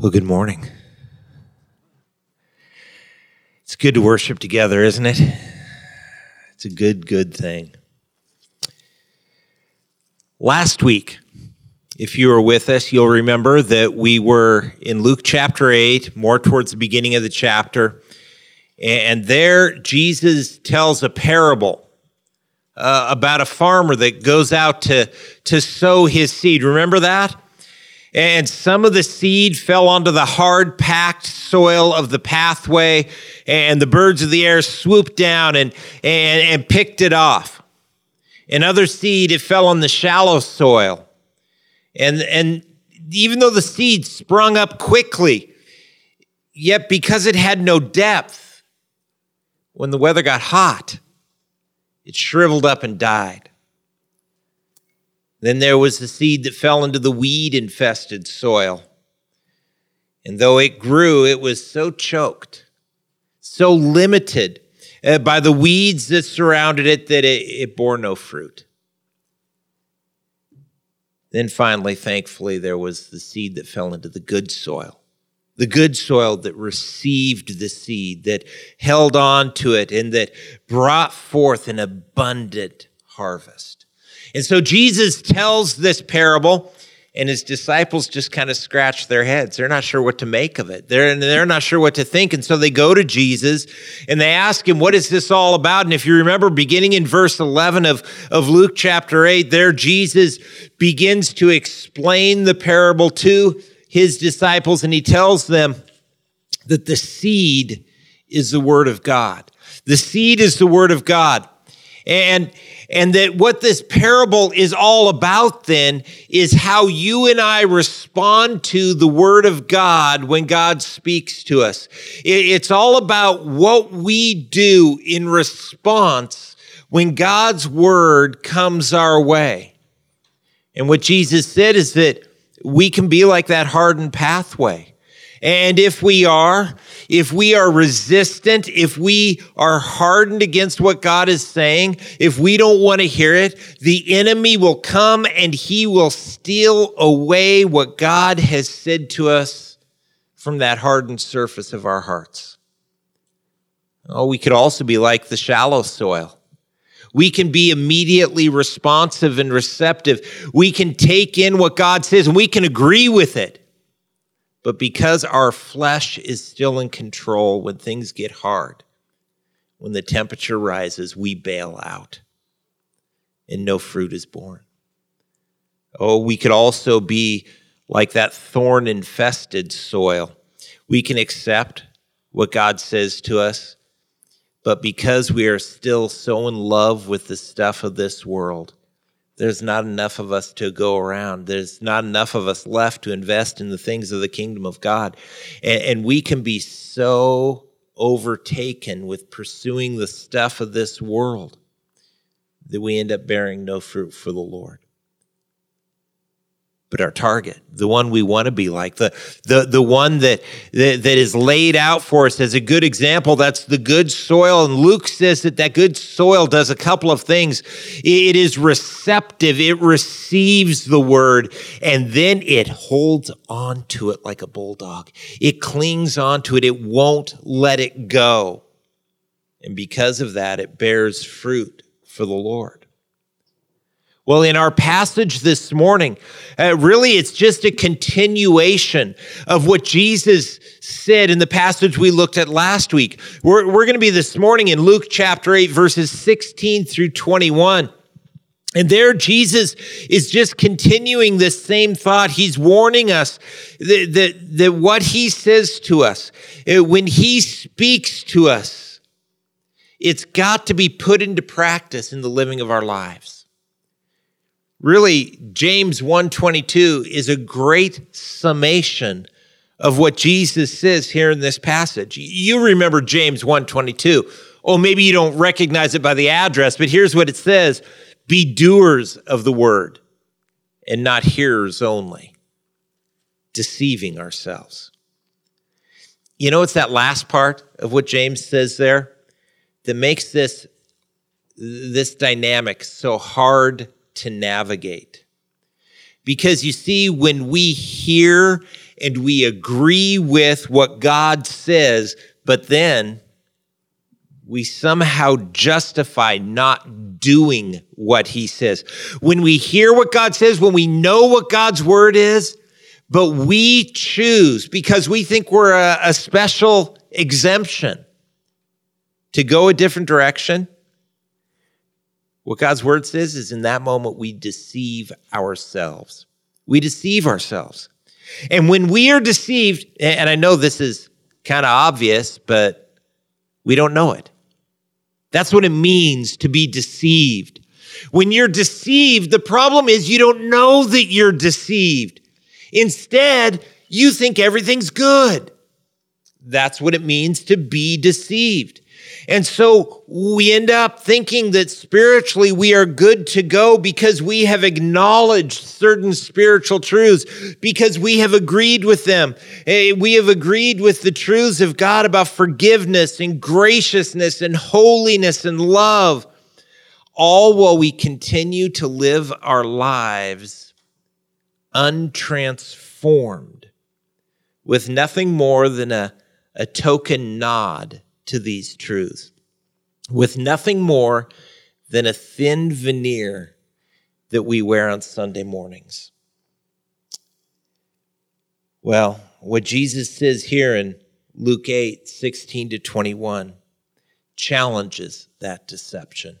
Well, good morning. It's good to worship together, isn't it? It's a good, good thing. Last week, if you were with us, you'll remember that we were in Luke chapter 8, more towards the beginning of the chapter. And there, Jesus tells a parable uh, about a farmer that goes out to, to sow his seed. Remember that? And some of the seed fell onto the hard packed soil of the pathway, and the birds of the air swooped down and, and, and picked it off. And other seed, it fell on the shallow soil. And, and even though the seed sprung up quickly, yet because it had no depth, when the weather got hot, it shriveled up and died. Then there was the seed that fell into the weed infested soil. And though it grew, it was so choked, so limited uh, by the weeds that surrounded it that it, it bore no fruit. Then finally, thankfully, there was the seed that fell into the good soil. The good soil that received the seed, that held on to it, and that brought forth an abundant harvest. And so Jesus tells this parable, and his disciples just kind of scratch their heads. They're not sure what to make of it. They're, they're not sure what to think. And so they go to Jesus and they ask him, What is this all about? And if you remember, beginning in verse 11 of, of Luke chapter 8, there Jesus begins to explain the parable to his disciples, and he tells them that the seed is the word of God. The seed is the word of God. And and that what this parable is all about then is how you and I respond to the word of God when God speaks to us. It's all about what we do in response when God's word comes our way. And what Jesus said is that we can be like that hardened pathway. And if we are, if we are resistant, if we are hardened against what God is saying, if we don't want to hear it, the enemy will come and he will steal away what God has said to us from that hardened surface of our hearts. Oh, we could also be like the shallow soil. We can be immediately responsive and receptive. We can take in what God says and we can agree with it. But because our flesh is still in control when things get hard, when the temperature rises, we bail out and no fruit is born. Oh, we could also be like that thorn infested soil. We can accept what God says to us, but because we are still so in love with the stuff of this world, there's not enough of us to go around. There's not enough of us left to invest in the things of the kingdom of God. And, and, we can be so overtaken with pursuing the stuff of this world that we end up bearing no fruit for the Lord but our target, the one we want to be like, the, the, the one that, that, that is laid out for us as a good example. That's the good soil. And Luke says that that good soil does a couple of things. It is receptive, it receives the word, and then it holds on to it like a bulldog. It clings on to it, it won't let it go. And because of that, it bears fruit for the Lord. Well, in our passage this morning, uh, really it's just a continuation of what Jesus said in the passage we looked at last week. We're, we're going to be this morning in Luke chapter 8, verses 16 through 21. And there, Jesus is just continuing this same thought. He's warning us that, that, that what he says to us, uh, when he speaks to us, it's got to be put into practice in the living of our lives really James 122 is a great summation of what Jesus says here in this passage. You remember James 122. Oh, maybe you don't recognize it by the address, but here's what it says. Be doers of the word and not hearers only, deceiving ourselves. You know, it's that last part of what James says there that makes this, this dynamic so hard to navigate. Because you see, when we hear and we agree with what God says, but then we somehow justify not doing what he says. When we hear what God says, when we know what God's word is, but we choose because we think we're a, a special exemption to go a different direction. What God's word says is in that moment we deceive ourselves. We deceive ourselves. And when we are deceived, and I know this is kind of obvious, but we don't know it. That's what it means to be deceived. When you're deceived, the problem is you don't know that you're deceived. Instead, you think everything's good. That's what it means to be deceived. And so we end up thinking that spiritually we are good to go because we have acknowledged certain spiritual truths, because we have agreed with them. Eh, we have agreed with the truths of God about forgiveness and graciousness and holiness and love, all while we continue to live our lives untransformed with nothing more than a, a token nod to these truths with nothing more than a thin veneer that we wear on Sunday mornings. Well, what Jesus says here in Luke 8 16 to 21 challenges that deception.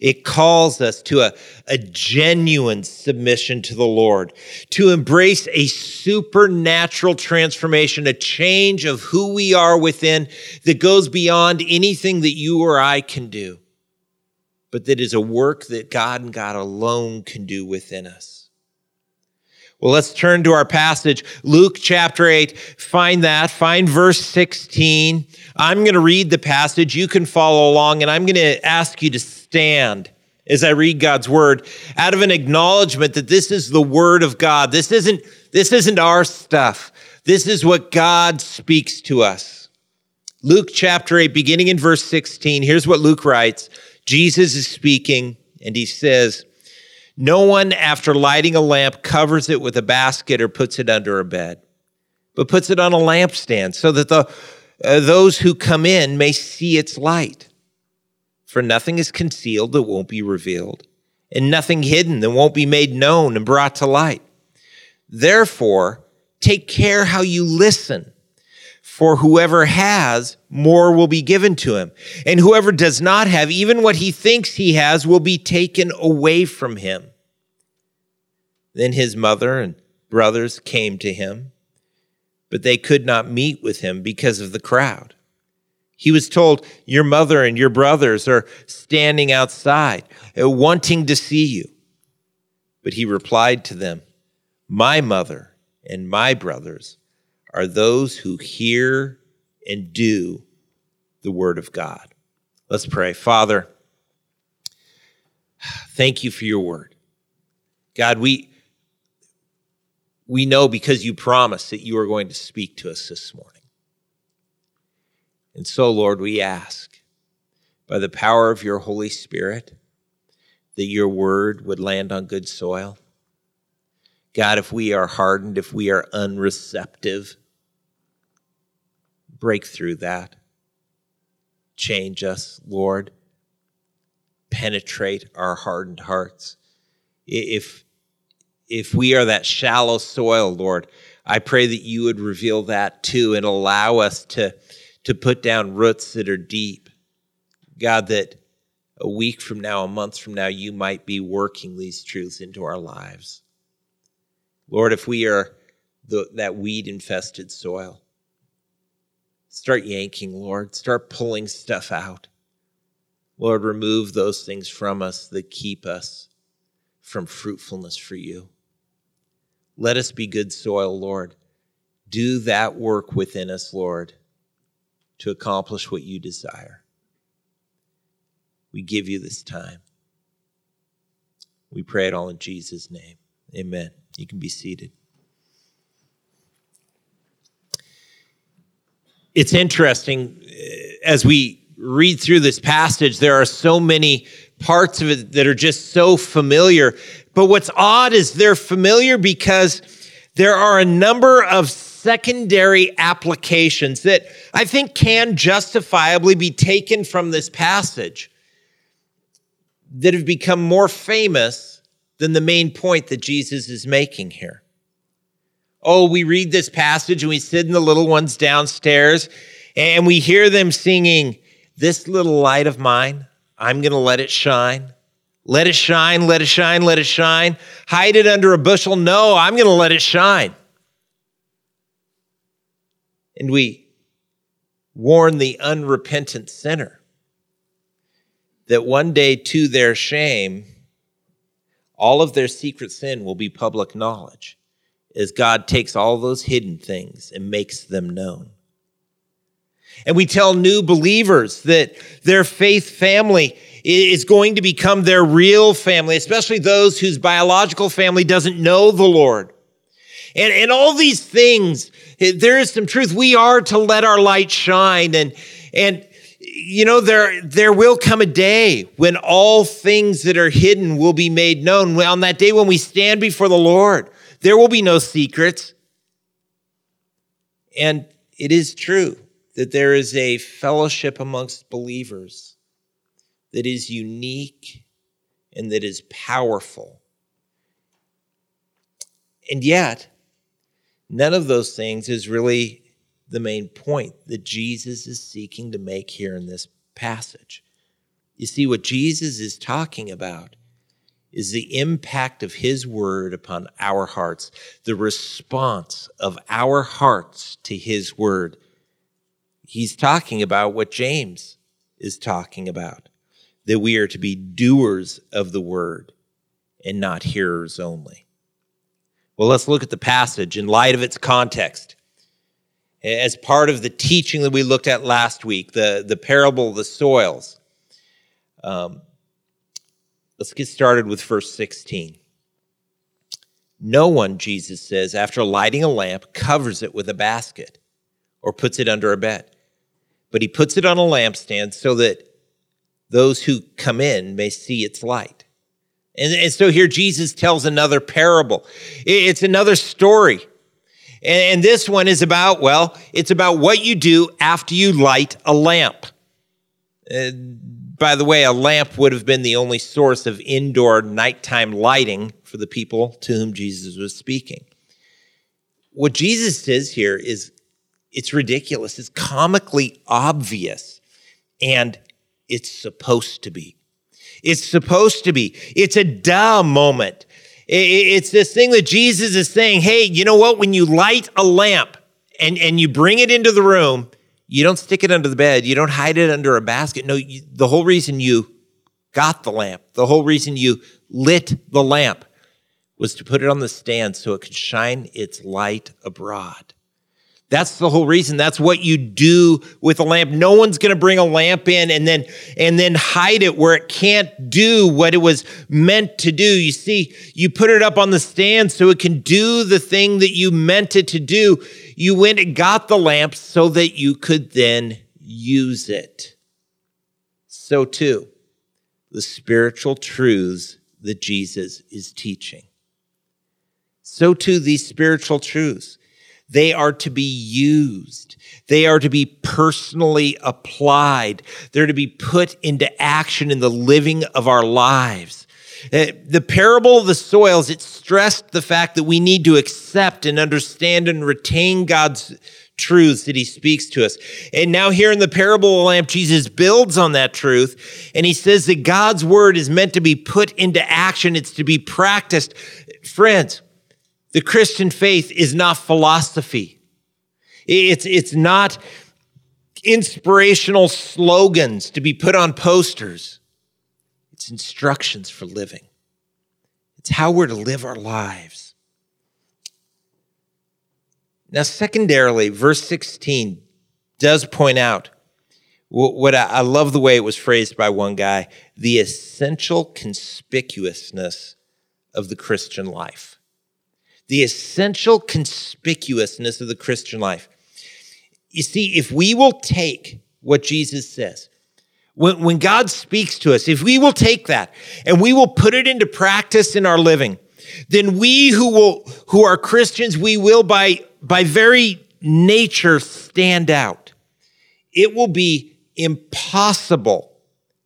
It calls us to a, a genuine submission to the Lord, to embrace a supernatural transformation, a change of who we are within that goes beyond anything that you or I can do, but that is a work that God and God alone can do within us. Well, let's turn to our passage, Luke chapter 8. Find that, find verse 16. I'm going to read the passage. You can follow along, and I'm going to ask you to stand as I read God's word out of an acknowledgement that this is the word of God. This isn't, this isn't our stuff. This is what God speaks to us. Luke chapter 8, beginning in verse 16, here's what Luke writes Jesus is speaking, and he says, no one, after lighting a lamp, covers it with a basket or puts it under a bed, but puts it on a lampstand so that the, uh, those who come in may see its light. For nothing is concealed that won't be revealed, and nothing hidden that won't be made known and brought to light. Therefore, take care how you listen. For whoever has, more will be given to him. And whoever does not have, even what he thinks he has, will be taken away from him. Then his mother and brothers came to him, but they could not meet with him because of the crowd. He was told, Your mother and your brothers are standing outside, uh, wanting to see you. But he replied to them, My mother and my brothers are those who hear and do the word of God. Let's pray. Father, thank you for your word. God, we we know because you promised that you are going to speak to us this morning. And so, Lord, we ask by the power of your Holy Spirit that your word would land on good soil. God, if we are hardened, if we are unreceptive, break through that. Change us, Lord. Penetrate our hardened hearts. If, if we are that shallow soil, Lord, I pray that you would reveal that too and allow us to, to put down roots that are deep. God, that a week from now, a month from now, you might be working these truths into our lives. Lord, if we are the, that weed infested soil, Start yanking, Lord. Start pulling stuff out. Lord, remove those things from us that keep us from fruitfulness for you. Let us be good soil, Lord. Do that work within us, Lord, to accomplish what you desire. We give you this time. We pray it all in Jesus' name. Amen. You can be seated. it's interesting uh, as we read through this passage, there are so many parts of it that are just so familiar. But what's odd is they're familiar because there are a number of secondary applications that I think can justifiably be taken from this passage that have become more famous than the main point that Jesus is making here. Oh, we read this passage and we sit in the little ones downstairs and we hear them singing, This little light of mine, I'm going to let it shine. Let it shine, let it shine, let it shine. Hide it under a bushel. No, I'm going to let it shine. And we warn the unrepentant sinner that one day, to their shame, all of their secret sin will be public knowledge as God takes all those hidden things and makes them known. And we tell new believers that their faith family is going to become their real family, especially those whose biological family doesn't know the Lord. And, and all these things, there is some truth. We are to let our light shine. And, and, you know, there, there will come a day when all things that are hidden will be made known. On that day when we stand before the Lord, there will be no secrets. And it is true that there is a fellowship amongst believers that is unique and that is powerful. And yet, none of those things is really the main point that Jesus is seeking to make here in this passage. You see, what Jesus is talking about is the impact of his word upon our hearts, the response of our hearts to his word. He's talking about what James is talking about that we are to be doers of the word and not hearers only. Well, let's look at the passage in light of its context. As part of the teaching that we looked at last week, the, the parable of the soils. Um, let's get started with verse 16. No one, Jesus says, after lighting a lamp, covers it with a basket or puts it under a bed, but he puts it on a lampstand so that those who come in may see its light. And, and so here Jesus tells another parable. It's another story. And, this one is about, well, it's about what you do after you light a lamp. Uh, by the way, a lamp would have been the only source of indoor nighttime lighting for the people to whom Jesus was speaking. What Jesus says here is it's ridiculous, it's comically obvious, and it's supposed to be. It's supposed to be. It's a duh moment. It's this thing that Jesus is saying, hey, you know what? When you light a lamp and, and you bring it into the room, you don't stick it under the bed. You don't hide it under a basket. No, you, the whole reason you got the lamp, the whole reason you lit the lamp was to put it on the stand so it could shine its light abroad. That's the whole reason. That's what you do with a lamp. No one's going to bring a lamp in and then and then hide it where it can't do what it was meant to do. You see, you put it up on the stand so it can do the thing that you meant it to do. You went and got the lamp so that you could then use it. So too, the spiritual truths that Jesus is teaching. So too, these spiritual truths. They are to be used. They are to be personally applied. They're to be put into action in the living of our lives. Uh, the parable of the soils, it stressed the fact that we need to accept and understand and retain God's truths that he speaks to us. And now here in the parable of the lamp, Jesus builds on that truth and he says that God's word is meant to be put into action. It's to be practiced. Friends, the Christian faith is not philosophy. It's, it's not inspirational slogans to be put on posters. It's instructions for living. It's how we're to live our lives. Now, secondarily, verse 16 does point out what I, love the way it was phrased by one guy the essential conspicuousness of the Christian life the essential conspicuousness of the Christian life. You see, if we will take what Jesus says, when, when God speaks to us, if we will take that and we will put it into practice in our living, then we who will who are Christians, we will by by very nature stand out. It will be impossible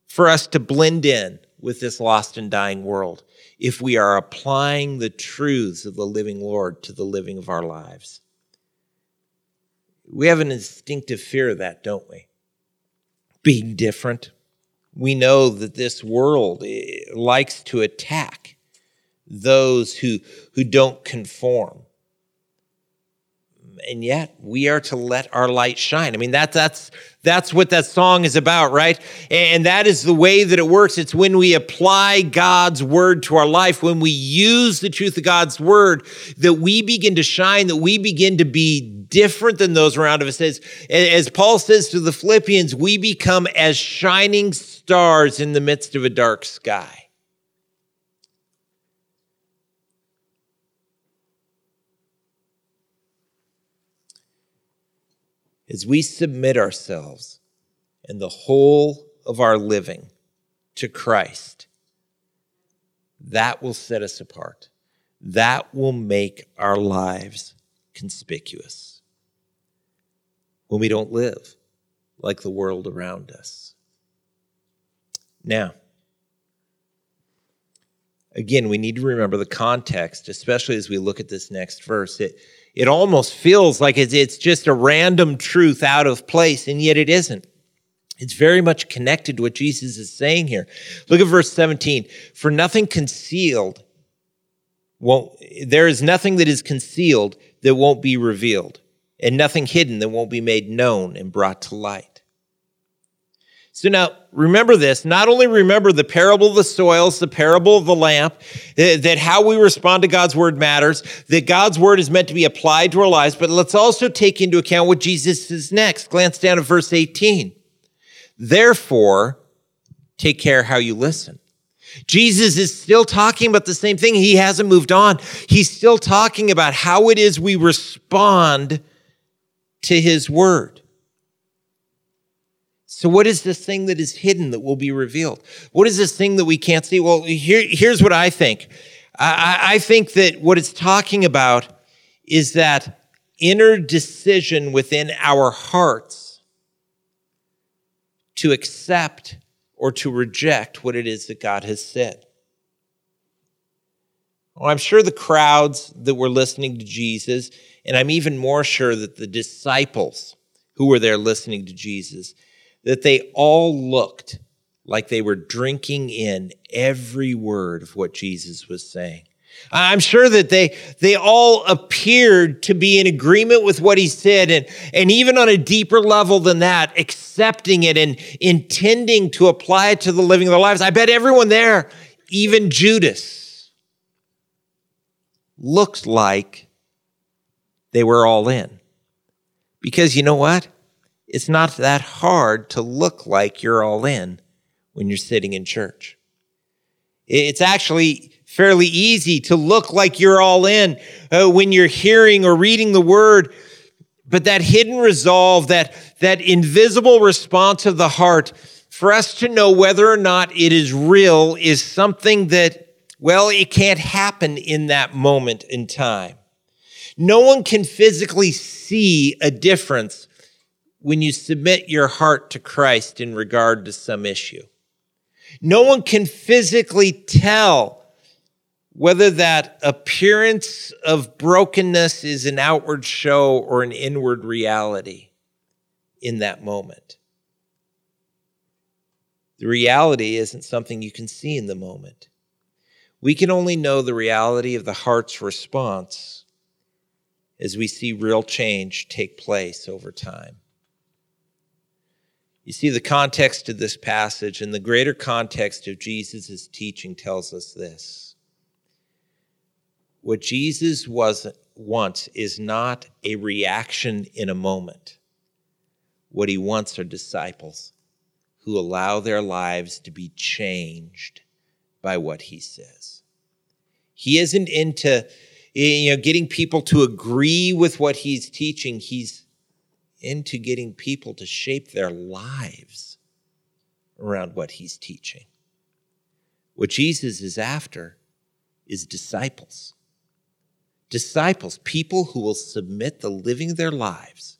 for us to blend in with this lost and dying world if we are applying the truths of the living Lord to the living of our lives. We have an instinctive fear of that, don't we? Being different. We know that this world eh, likes to attack those who, who don't conform and yet we are to let our light shine. I mean, that, that's, that's what that song is about, right? And that is the way that it works. It's when we apply God's word to our life, when we use the truth of God's word, that we begin to shine, that we begin to be different than those around us. As, as Paul says to the Philippians, we become as shining stars in the midst of a dark sky. As we submit ourselves and the whole of our living to Christ, that will set us apart. That will make our lives conspicuous when we don't live like the world around us. Now, again, we need to remember the context, especially as we look at this next verse. It, it almost feels like it's, just a random truth out of place, and yet it isn't. It's very much connected to what Jesus is saying here. Look at verse 17. For nothing concealed won't, there is nothing that is concealed that won't be revealed, and nothing hidden that won't be made known and brought to light. So now remember this, not only remember the parable of the soils, the parable of the lamp, eh, that how we respond to God's word matters, that God's word is meant to be applied to our lives, but let's also take into account what Jesus says next. Glance down at verse 18. Therefore, take care how you listen. Jesus is still talking about the same thing. He hasn't moved on. He's still talking about how it is we respond to his word. So, what is this thing that is hidden that will be revealed? What is this thing that we can't see? Well, here, here's what I think. I, I think that what it's talking about is that inner decision within our hearts to accept or to reject what it is that God has said. Well, I'm sure the crowds that were listening to Jesus, and I'm even more sure that the disciples who were there listening to Jesus, that they all looked like they were drinking in every word of what Jesus was saying. I'm sure that they, they all appeared to be in agreement with what he said, and, and even on a deeper level than that, accepting it and intending to apply it to the living of their lives. I bet everyone there, even Judas, looked like they were all in. Because you know what? It's not that hard to look like you're all in when you're sitting in church. It's actually fairly easy to look like you're all in uh, when you're hearing or reading the word. But that hidden resolve, that, that invisible response of the heart, for us to know whether or not it is real is something that, well, it can't happen in that moment in time. No one can physically see a difference when you submit your heart to Christ in regard to some issue. No one can physically tell whether that appearance of brokenness is an outward show or an inward reality in that moment. The reality isn't something you can see in the moment. We can only know the reality of the heart's response as we see real change take place over time. You see, the context of this passage and the greater context of Jesus' teaching tells us this. What Jesus was wants is not a reaction in a moment. What he wants are disciples who allow their lives to be changed by what he says. He isn't into you know getting people to agree with what he's teaching. He's into getting people to shape their lives around what he's teaching. What Jesus is after is disciples. Disciples, people who will submit the living of their lives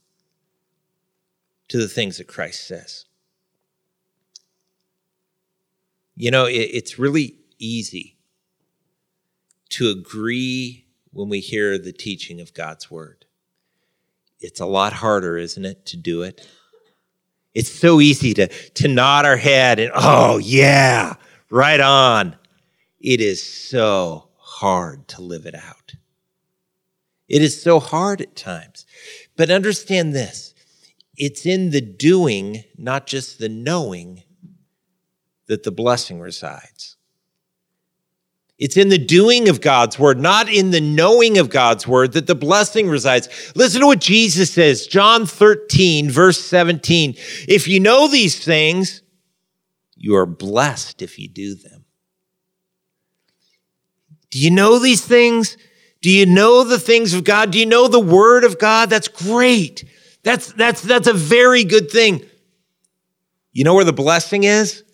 to the things that Christ says. You know, it's really easy to agree when we hear the teaching of God's word. It's a lot harder, isn't it, to do it? It's so easy to, to nod our head and, oh, yeah, right on. It is so hard to live it out. It is so hard at times. But understand this it's in the doing, not just the knowing, that the blessing resides. It's in the doing of God's word, not in the knowing of God's word, that the blessing resides. Listen to what Jesus says, John 13, verse 17. If you know these things, you are blessed if you do them. Do you know these things? Do you know the things of God? Do you know the word of God? That's great. That's, that's, that's a very good thing. You know where the blessing is?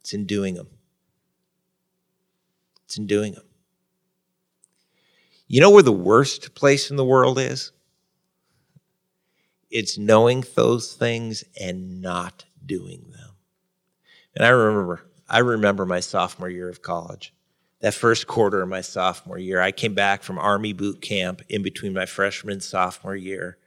It's in doing them. It's in doing them. You know where the worst place in the world is? It's knowing those things and not doing them. And I remember, I remember my sophomore year of college. That first quarter of my sophomore year, I came back from Army boot camp in between my freshman and sophomore year.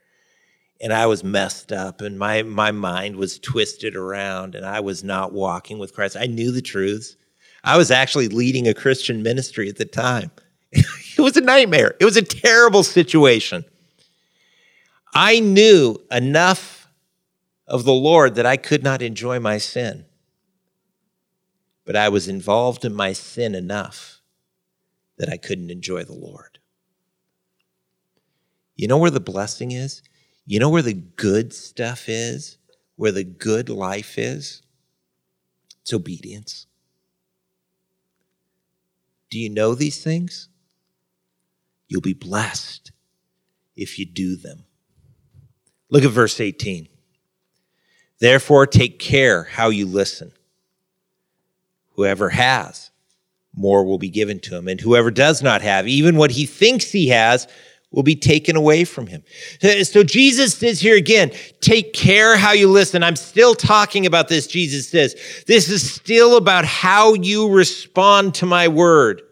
And I was messed up and my, my mind was twisted around and I was not walking with Christ. I knew the truths. I was actually leading a Christian ministry at the time. it was a nightmare. It was a terrible situation. I knew enough of the Lord that I could not enjoy my sin. But I was involved in my sin enough that I couldn't enjoy the Lord. You know where the blessing is? You know where the good stuff is? Where the good life is? It's obedience. Do you know these things? You'll be blessed if you do them. Look at verse 18. Therefore, take care how you listen. Whoever has, more will be given to him. And whoever does not have, even what he thinks he has, will be taken away from him. So Jesus says here again, take care how you listen. I'm still talking about this, Jesus says. This is still about how you respond to my word.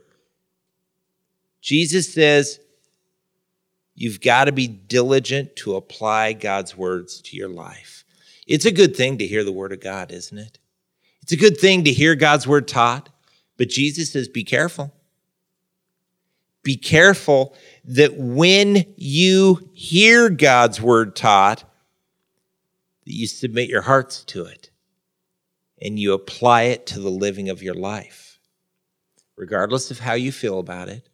Jesus says, you've got to be diligent to apply God's words to your life. It's a good thing to hear the word of God, isn't it? It's a good thing to hear God's word taught, but Jesus says, be careful. Be careful that when you hear God's word taught, that you submit your hearts to it and you apply it to the living of your life, regardless of how you feel about it,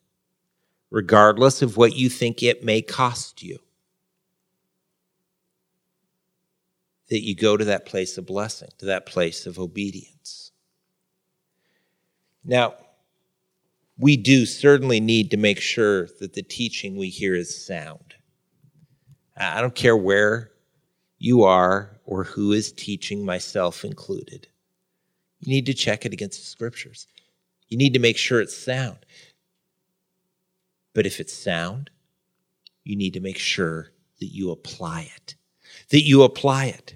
regardless of what you think it may cost you. That you go to that place of blessing, to that place of obedience. Now, we do certainly need to make sure that the teaching we hear is sound. I don't care where you are or who is teaching, myself included. You need to check it against the scriptures. You need to make sure it's sound. But if it's sound, you need to make sure that you apply it. That you apply it.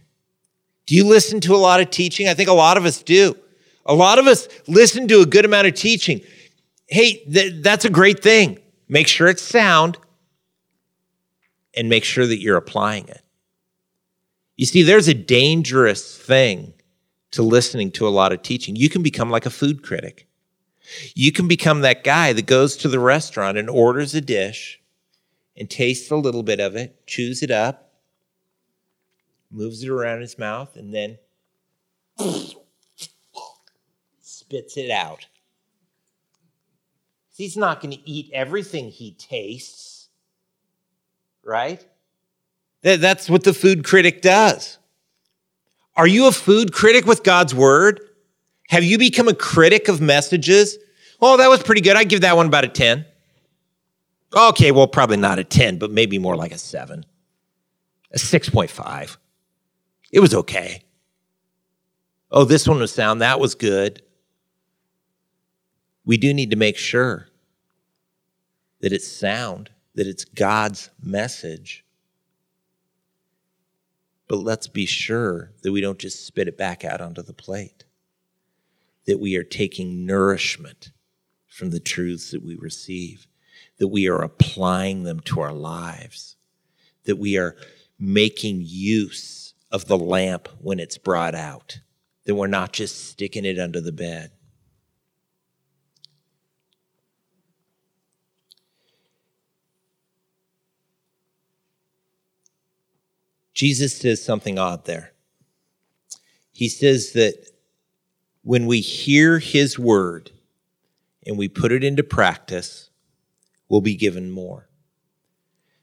Do you listen to a lot of teaching? I think a lot of us do. A lot of us listen to a good amount of teaching hey, th- that's a great thing. Make sure it's sound and make sure that you're applying it. You see, there's a dangerous thing to listening to a lot of teaching. You can become like a food critic. You can become that guy that goes to the restaurant and orders a dish and tastes a little bit of it, chews it up, moves it around his mouth, and then spits it out. He's not going to eat everything he tastes, right? That's what the food critic does. Are you a food critic with God's word? Have you become a critic of messages? Oh, that was pretty good. I'd give that one about a 10. Okay, well, probably not a 10, but maybe more like a 7, a 6.5. It was okay. Oh, this one was sound. That was good. We do need to make sure that it's sound, that it's God's message. But let's be sure that we don't just spit it back out onto the plate, that we are taking nourishment from the truths that we receive, that we are applying them to our lives, that we are making use of the lamp when it's brought out, that we're not just sticking it under the bed. Jesus says something odd there. He says that when we hear his word and we put it into practice, we'll be given more.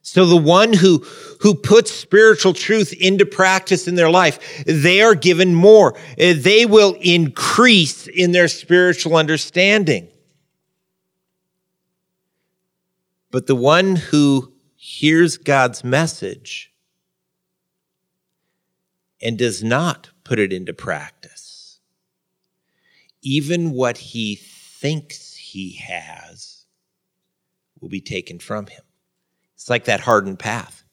So the one who, who puts spiritual truth into practice in their life, they are given more. They will increase in their spiritual understanding. But the one who hears God's message and does not put it into practice, even what he thinks he has will be taken from him. It's like that hardened path.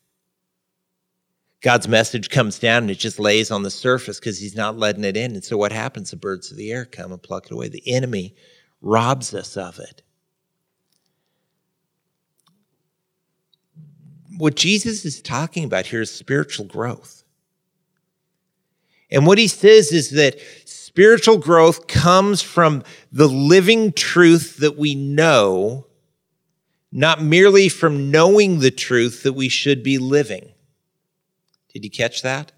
God's message comes down and it just lays on the surface because he's not letting it in. And so what happens? The birds of the air come and pluck it away. The enemy robs us of it. What Jesus is talking about here is spiritual growth. And what he says is that spiritual growth comes from the living truth that we know, not merely from knowing the truth that we should be living. Did you catch that?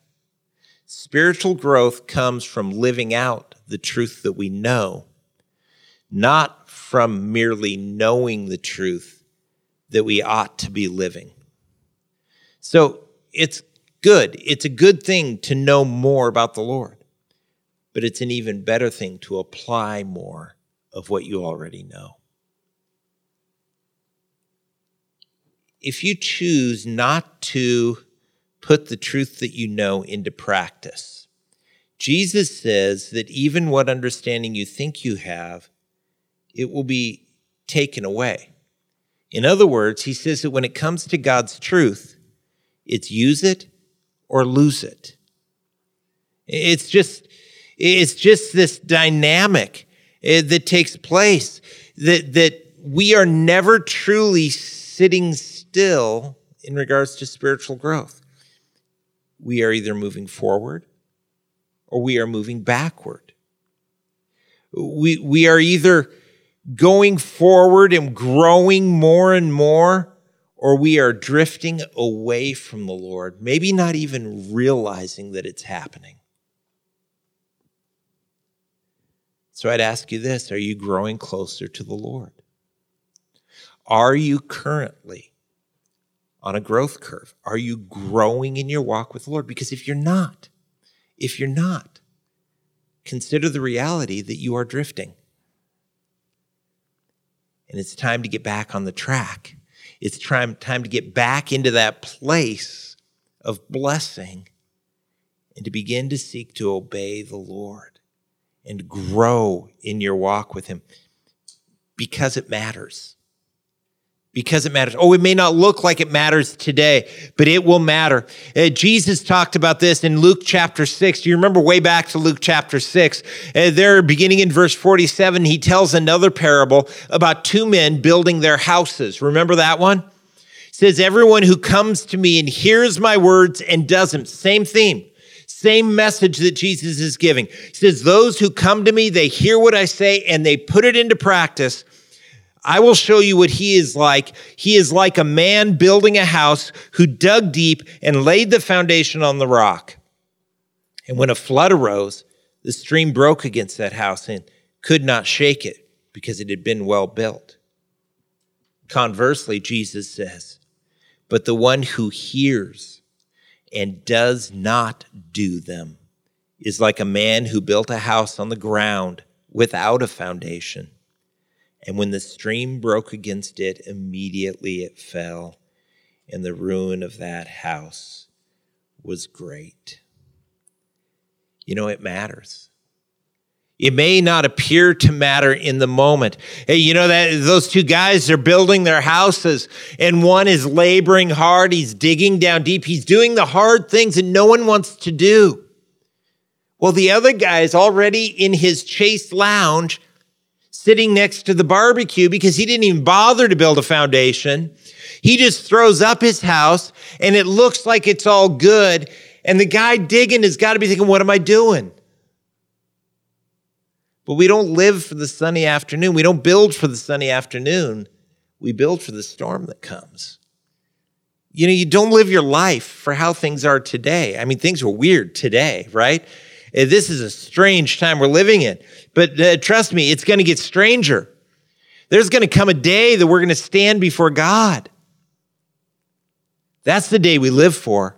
Spiritual growth comes from living out the truth that we know, not from merely knowing the truth that we ought to be living. So it's good. It's a good thing to know more about the Lord, but it's an even better thing to apply more of what you already know. If you choose not to put the truth that you know into practice, Jesus says that even what understanding you think you have, it will be taken away. In other words, he says that when it comes to God's truth, it's use it or lose it. It's just, it's just this dynamic eh, that takes place that, that we are never truly sitting still in regards to spiritual growth. We are either moving forward or we are moving backward. We, we are either going forward and growing more and more, or we are drifting away from the Lord, maybe not even realizing that it's happening. So I'd ask you this Are you growing closer to the Lord? Are you currently on a growth curve? Are you growing in your walk with the Lord? Because if you're not, if you're not, consider the reality that you are drifting. And it's time to get back on the track it's time, time to get back into that place of blessing and to begin to seek to obey the Lord and grow in your walk with Him because it matters. Because it matters. Oh, it may not look like it matters today, but it will matter. Uh, Jesus talked about this in Luke chapter 6. Do you remember way back to Luke chapter 6? Uh, there, beginning in verse 47, he tells another parable about two men building their houses. Remember that one? It says, Everyone who comes to me and hears my words and doesn't, Same theme. Same message that Jesus is giving. He says, Those who come to me, they hear what I say and they put it into practice. I will show you what he is like. He is like a man building a house who dug deep and laid the foundation on the rock. And when a flood arose, the stream broke against that house and could not shake it because it had been well built. Conversely, Jesus says, But the one who hears and does not do them is like a man who built a house on the ground without a foundation. And when the stream broke against it, immediately it fell, and the ruin of that house was great. You know, it matters. It may not appear to matter in the moment. Hey, you know that those two guys are building their houses and one is laboring hard, he's digging down deep, he's doing the hard things that no one wants to do. Well, the other guy is already in his chase lounge sitting next to the barbecue because he didn't even bother to build a foundation. He just throws up his house and it looks like it's all good. And the guy digging has got to be thinking, what am I doing? But we don't live for the sunny afternoon. We don't build for the sunny afternoon. We build for the storm that comes. You know, you don't live your life for how things are today. I mean, things are weird today, right? Uh, this is a strange time we're living in. But uh, trust me, it's going to get stranger. There's going to come a day that we're going to stand before God. That's the day we live for.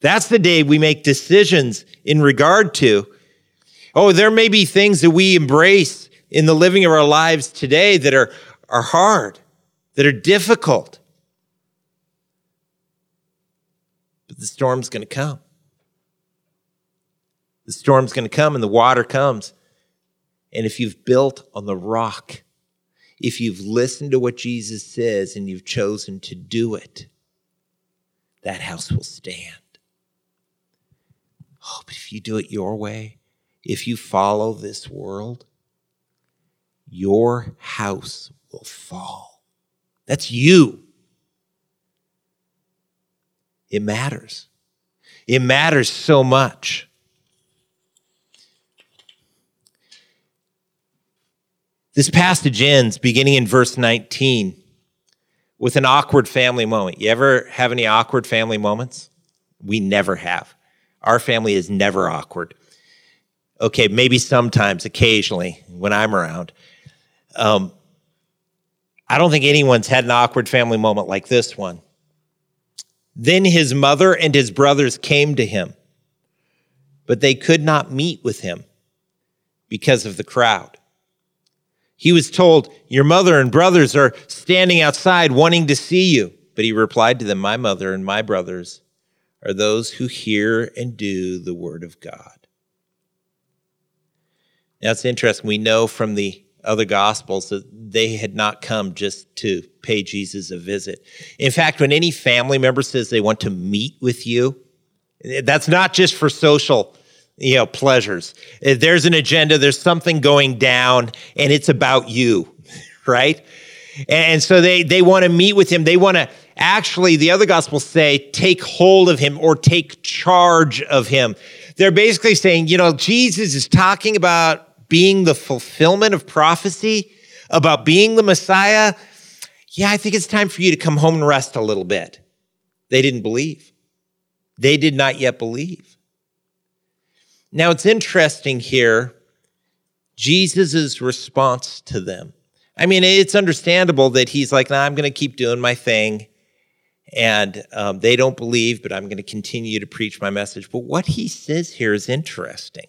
That's the day we make decisions in regard to. Oh, there may be things that we embrace in the living of our lives today that are, are hard, that are difficult. But the storm's going to come. The storm's going to come and the water comes. And if you've built on the rock, if you've listened to what Jesus says and you've chosen to do it, that house will stand. Oh, but if you do it your way, if you follow this world, your house will fall. That's you. It matters. It matters so much. This passage ends beginning in verse 19 with an awkward family moment. You ever have any awkward family moments? We never have. Our family is never awkward. Okay, maybe sometimes, occasionally, when I'm around. Um, I don't think anyone's had an awkward family moment like this one. Then his mother and his brothers came to him, but they could not meet with him because of the crowd. He was told, Your mother and brothers are standing outside wanting to see you. But he replied to them, My mother and my brothers are those who hear and do the word of God. Now it's interesting. We know from the other gospels that they had not come just to pay Jesus a visit. In fact, when any family member says they want to meet with you, that's not just for social you know pleasures. Uh, there's an agenda there's something going down and it's about you right? And so they they want to meet with him. They want to actually the other gospels say take hold of him or take charge of him. They're basically saying you know jesus is talking about being the fulfillment of prophecy about being the messiah. Yeah i think it's time for you to come home and rest a little bit. They didn't believe. They did not yet believe now it's interesting here, Jesus' response to them. I mean, it's understandable that he's like, nah, I'm going to keep doing my thing. And um, they don't believe, but I'm going to continue to preach my message. But what he says here is interesting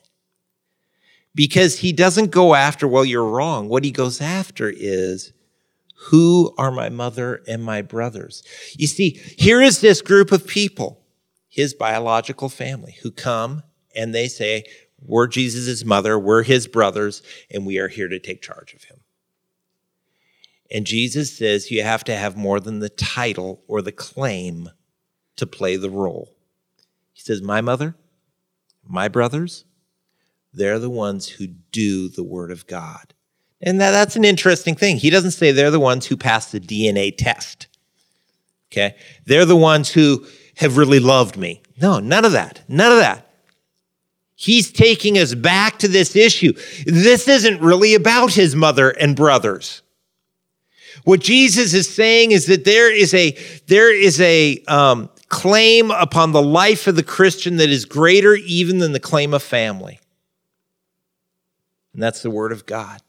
because he doesn't go after, well, you're wrong. What he goes after is, who are my mother and my brothers? You see, here is this group of people, his biological family, who come and they say, We're Jesus' mother, we're his brothers, and we are here to take charge of him. And Jesus says you have to have more than the title or the claim to play the role. He says, My mother, my brothers, they're the ones who do the word of God. And that, that's an interesting thing. He doesn't say they're the ones who pass the DNA test. Okay? They're the ones who have really loved me. No, none of that. None of that. He's taking us back to this issue. This isn't really about his mother and brothers. What Jesus is saying is that there is a, there is a um, claim upon the life of the Christian that is greater even than the claim of family. And that's the Word of God.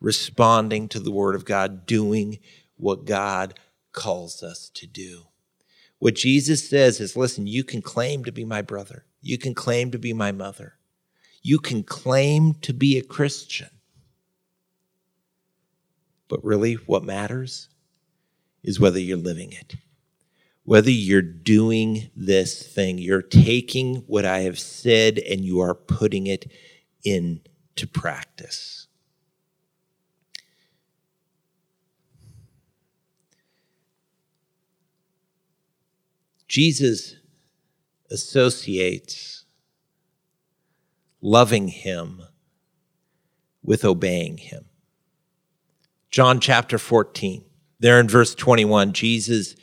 Responding to the Word of God, doing what God calls us to do. What Jesus says is listen, you can claim to be my brother. You can claim to be my mother. You can claim to be a Christian. But really, what matters is whether you're living it, whether you're doing this thing. You're taking what I have said and you are putting it into practice. Jesus associates loving him with obeying him. John chapter 14, there in verse 21, Jesus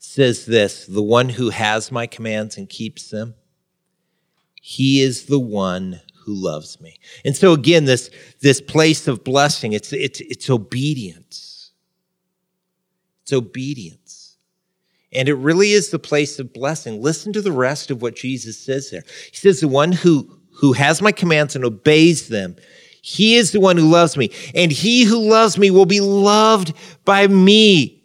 says this The one who has my commands and keeps them, he is the one who loves me. And so again, this, this place of blessing, it's, it's, it's obedience. It's obedience. And it really is the place of blessing. Listen to the rest of what Jesus says there. He says, The one who, who has my commands and obeys them, he is the one who loves me. And he who loves me will be loved by me.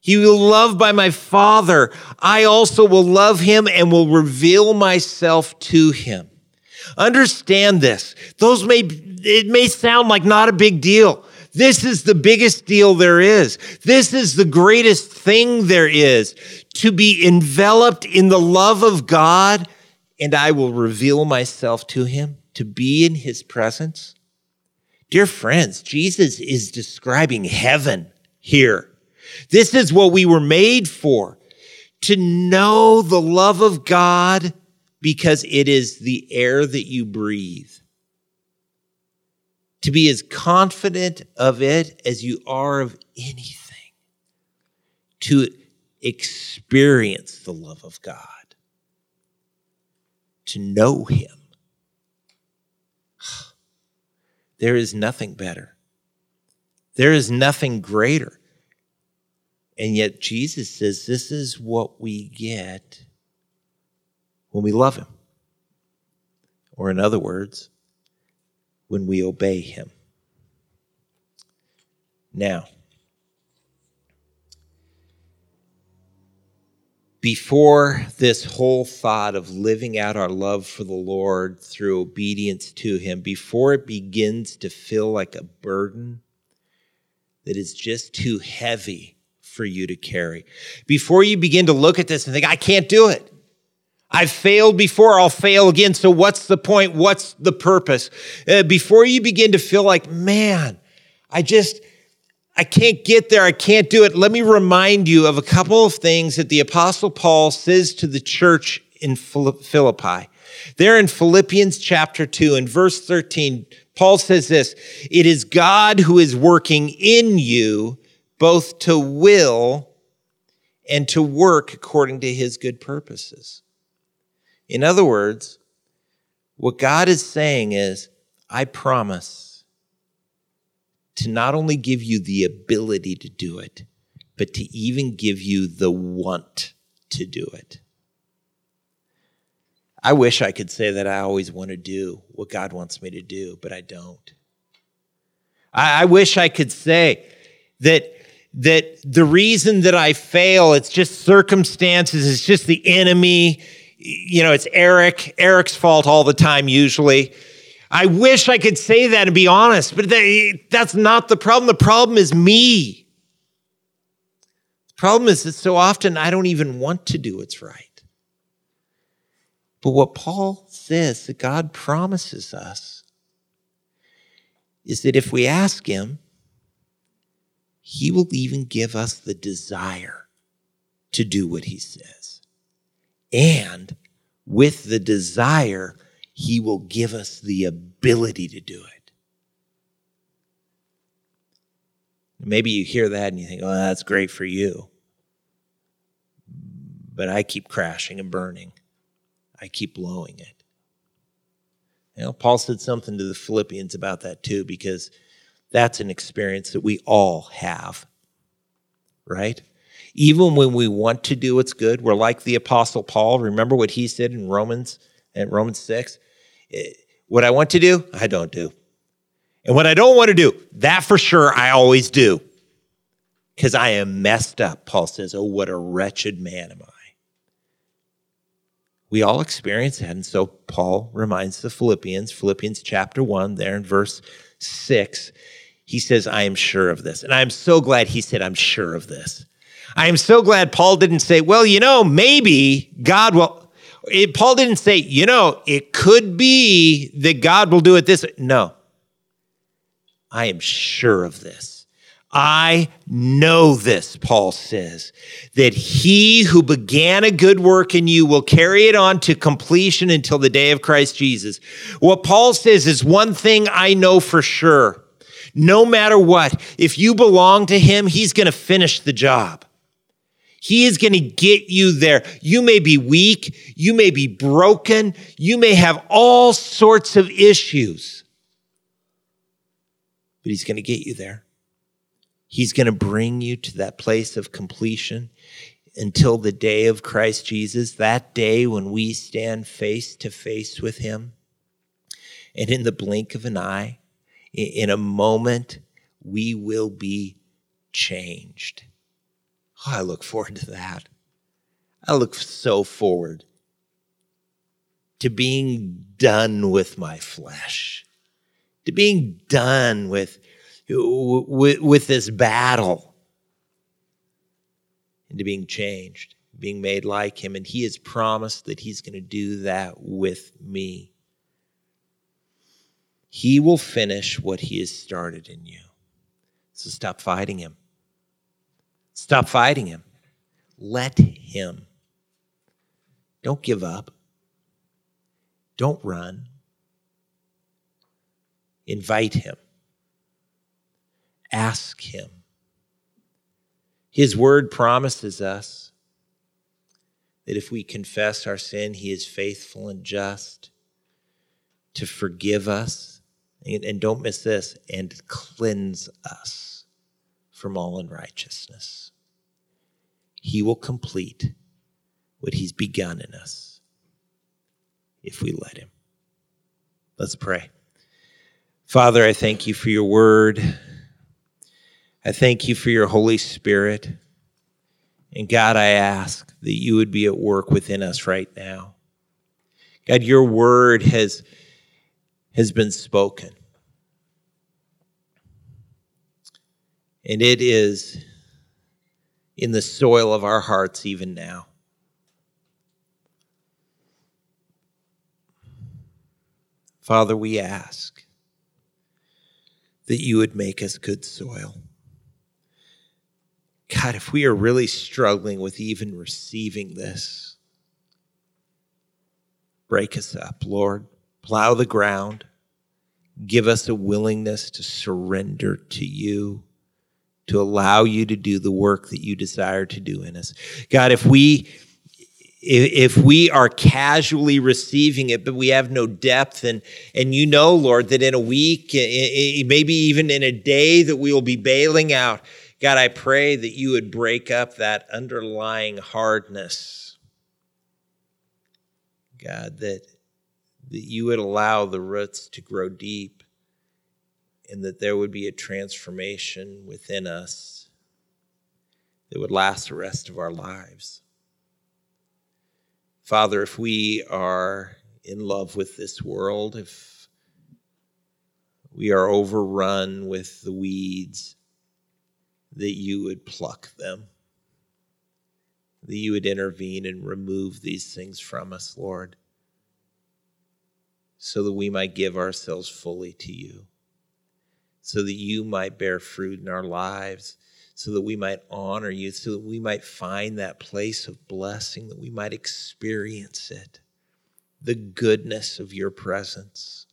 He will love by my Father. I also will love him and will reveal myself to him. Understand this. Those may, it may sound like not a big deal. This is the biggest deal there is. This is the greatest thing there is to be enveloped in the love of God and I will reveal myself to him to be in his presence. Dear friends, Jesus is describing heaven here. This is what we were made for to know the love of God because it is the air that you breathe. To be as confident of it as you are of anything. To experience the love of God. To know Him There is nothing better. There is nothing greater. And yet Jesus says this is what we get when we love him. Or in other words, when we obey him. Now, before this whole thought of living out our love for the Lord through obedience to Him, before it begins to feel like a burden that is just too heavy for you to carry, before you begin to look at this and think, I can't do it. I've failed before, I'll fail again. So, what's the point? What's the purpose? Uh, before you begin to feel like, man, I just, I can't get there. I can't do it. Let me remind you of a couple of things that the apostle Paul says to the church in Philippi. There in Philippians chapter 2 and verse 13, Paul says this, it is God who is working in you both to will and to work according to his good purposes. In other words, what God is saying is, I promise to not only give you the ability to do it, but to even give you the want to do it. I wish I could say that I always want to do what God wants me to do, but I don't. I, I wish I could say that that the reason that I fail, it's just circumstances, it's just the enemy. You know, it's Eric, Eric's fault all the time, usually. I wish I could say that and be honest, but that's not the problem. The problem is me. The problem is that so often I don't even want to do what's right. But what Paul says that God promises us is that if we ask Him, He will even give us the desire to do what He says. And with the desire, he will give us the ability to do it. Maybe you hear that and you think, oh, that's great for you. But I keep crashing and burning, I keep blowing it. You know, Paul said something to the Philippians about that too, because that's an experience that we all have, right? Even when we want to do what's good, we're like the Apostle Paul. Remember what he said in Romans, at Romans 6? Eh, what I want to do, I don't do. And what I don't want to do, that for sure I always do. Because I am messed up. Paul says, Oh, what a wretched man am I. We all experience that. And so Paul reminds the Philippians, Philippians chapter 1, there in verse 6, he says, I am sure of this. And I'm so glad he said, I'm sure of this. I am so glad Paul didn't say, well, you know, maybe God will, It, Paul didn't say, you know, it could be that God will do it this. No. I am sure of this. I know this, Paul says, that he who began a good work in you will carry it on to completion until the day of Christ Jesus. What Paul says is one thing I know for sure. No matter what, if you belong to him, he's going to finish the job. He is going to get you there. You may be weak. You may be broken. You may have all sorts of issues, but he's going to get you there. He's going to bring you to that place of completion until the day of Christ Jesus, that day when we stand face to face with Him. And in the blink of an eye, in a moment, we will be changed. Oh, I look forward to that. I look so forward to being done with my flesh, to being done with with, with this battle into being changed, being made like him. And he has promised that he's going to do that with me. He will finish what he has started in you. So stop fighting him. Stop fighting him. Let him. Don't give up. Don't run. Invite him. Ask Him. His word promises us that if we confess our sin, He is faithful and just to forgive us. And, don't miss this, and cleanse us from all unrighteousness. He will complete what He's begun in us if we let Him. Let's pray. Father, I thank you for your word. I thank you for your Holy Spirit. And God, I ask that you would be at work within us right now. God, your word has, has been spoken. And it is in the soil of our hearts even now. Father, we ask that you would make us good soil. God, if we are really struggling with even receiving this, break us up, Lord. Plow the ground. Give us a willingness to surrender to you, to allow you to do the work that you desire to do in us. God, if we if we are casually receiving it but we have no depth and and you know lord that in a week maybe even in a day that we will be bailing out God, I pray that you would break up that underlying hardness. God, that, that you would allow the roots to grow deep and that there would be a transformation within us that would last the rest of our lives. Father, if we are in love with this world, if we are overrun with the weeds, that you would pluck them, that you would intervene and remove these things from us, Lord, so that we might give ourselves fully to you, so that you might bear fruit in our lives, so that we might honor you, so that we might find that place of blessing, that we might experience it, the goodness of your presence.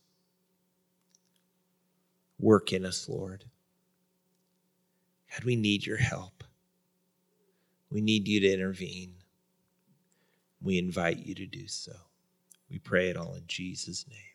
Work in us, Lord. God, we need your help. We need you to intervene. We invite you to do so. We pray it all in Jesus' name.